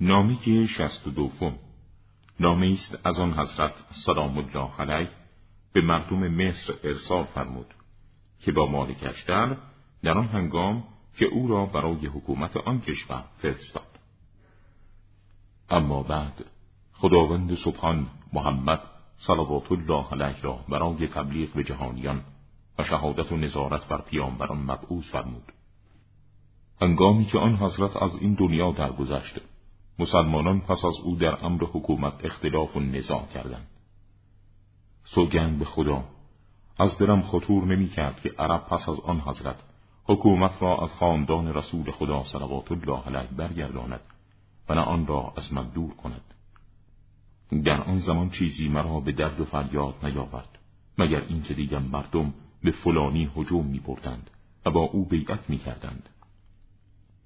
نامی شست و دوم. نامه است از آن حضرت سلام الله علیه به مردم مصر ارسال فرمود که با مال کشتر در آن هنگام که او را برای حکومت آن کشور فرستاد. اما بعد خداوند سبحان محمد صلوات الله علیه را برای تبلیغ به جهانیان و شهادت و نظارت بر پیامبران مبعوث فرمود. هنگامی که آن حضرت از این دنیا درگذشت مسلمانان پس از او در امر حکومت اختلاف و نزاع کردند سوگند به خدا از درم خطور نمی کرد که عرب پس از آن حضرت حکومت را از خاندان رسول خدا صلوات الله علیه برگرداند و نه آن را از من دور کند در آن زمان چیزی مرا به درد و فریاد نیاورد مگر اینکه دیدم مردم به فلانی هجوم می بردند و با او بیعت می کردند.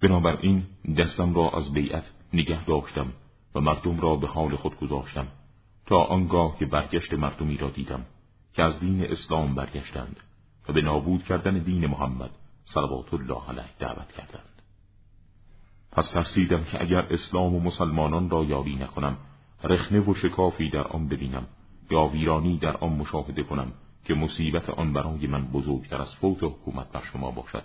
بنابراین دستم را از بیعت نگه داشتم و مردم را به حال خود گذاشتم تا آنگاه که برگشت مردمی را دیدم که از دین اسلام برگشتند و به نابود کردن دین محمد صلوات الله علیه دعوت کردند. پس ترسیدم که اگر اسلام و مسلمانان را یاری نکنم رخنه و شکافی در آن ببینم یا ویرانی در آن مشاهده کنم که مصیبت آن برای من بزرگتر از فوت حکومت بر شما باشد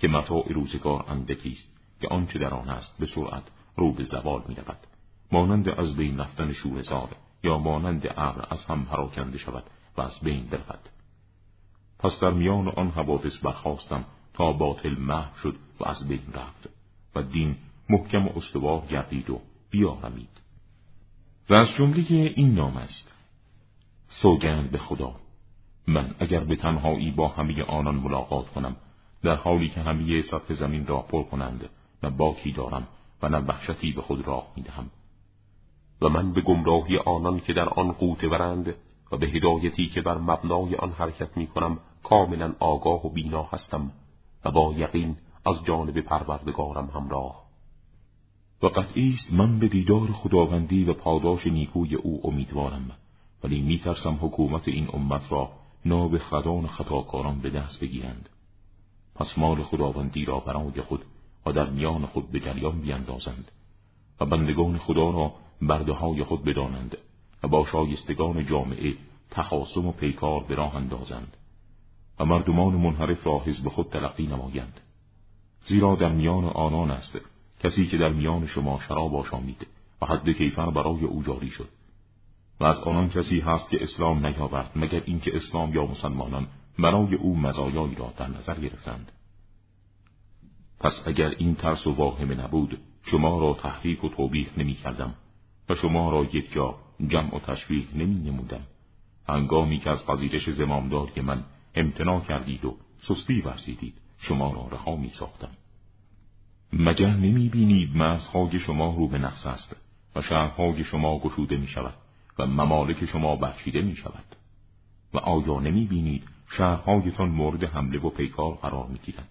که متاع روزگار اندکی است. که آنچه در آن است به سرعت رو به زوال می رود. مانند از بین رفتن شورزار یا مانند ابر از هم پراکنده شود و از بین برود. پس در میان آن حوادث برخواستم تا باطل محو شد و از بین رفت و دین محکم و استوار گردید و بیارمید. و از جمله این نام است. سوگند به خدا. من اگر به تنهایی با همه آنان ملاقات کنم در حالی که همه سطح زمین را پر کنند نه باکی دارم و نه وحشتی به خود راه می‌دهم. و من به گمراهی آنان که در آن قوت برند و به هدایتی که بر مبنای آن حرکت می کنم کاملا آگاه و بینا هستم و با یقین از جانب پروردگارم همراه. و قطعی است من به دیدار خداوندی و پاداش نیکوی او امیدوارم ولی میترسم حکومت این امت را ناب خدان خطاکاران به دست بگیرند. پس مال خداوندی را برای خود و در میان خود به جریان بیندازند و بندگان خدا را برده های خود بدانند و با شایستگان جامعه تخاصم و پیکار به راه اندازند و مردمان منحرف را حزب خود تلقی نمایند. زیرا در میان آنان است کسی که در میان شما شراب آشامید و حد کیفر برای او جاری شد و از آنان کسی هست که اسلام نیاورد مگر اینکه اسلام یا مسلمانان برای او مزایایی را در نظر گرفتند. پس اگر این ترس و واهمه نبود شما را تحریک و توبیخ نمی کردم و شما را یک جا جمع و تشویق نمی نمودم هنگامی که از پذیرش زمامداری من امتناع کردید و سستی ورزیدید شما را رها می ساختم مگر نمی بینید مرزهای شما رو به نقص است و شهرهای شما گشوده می شود و ممالک شما بخشیده می شود و آیا نمی بینید شهرهایتان مورد حمله و پیکار قرار می گیرند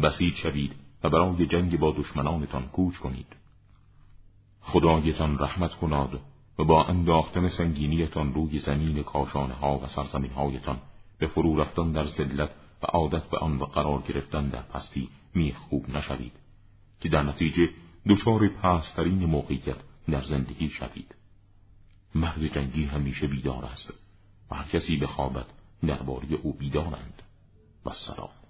بسیج شوید و برای جنگ با دشمنانتان کوچ کنید. خدایتان رحمت کناد و با انداختن سنگینیتان روی زمین کاشانه ها و سرزمین هایتان به فرو رفتن در ذلت و عادت به آن و قرار گرفتن در پستی میخ خوب نشوید که در نتیجه دچار پسترین موقعیت در زندگی شوید. مرد جنگی همیشه بیدار است و هر کسی بخوابد درباره او بیدارند. و سلام.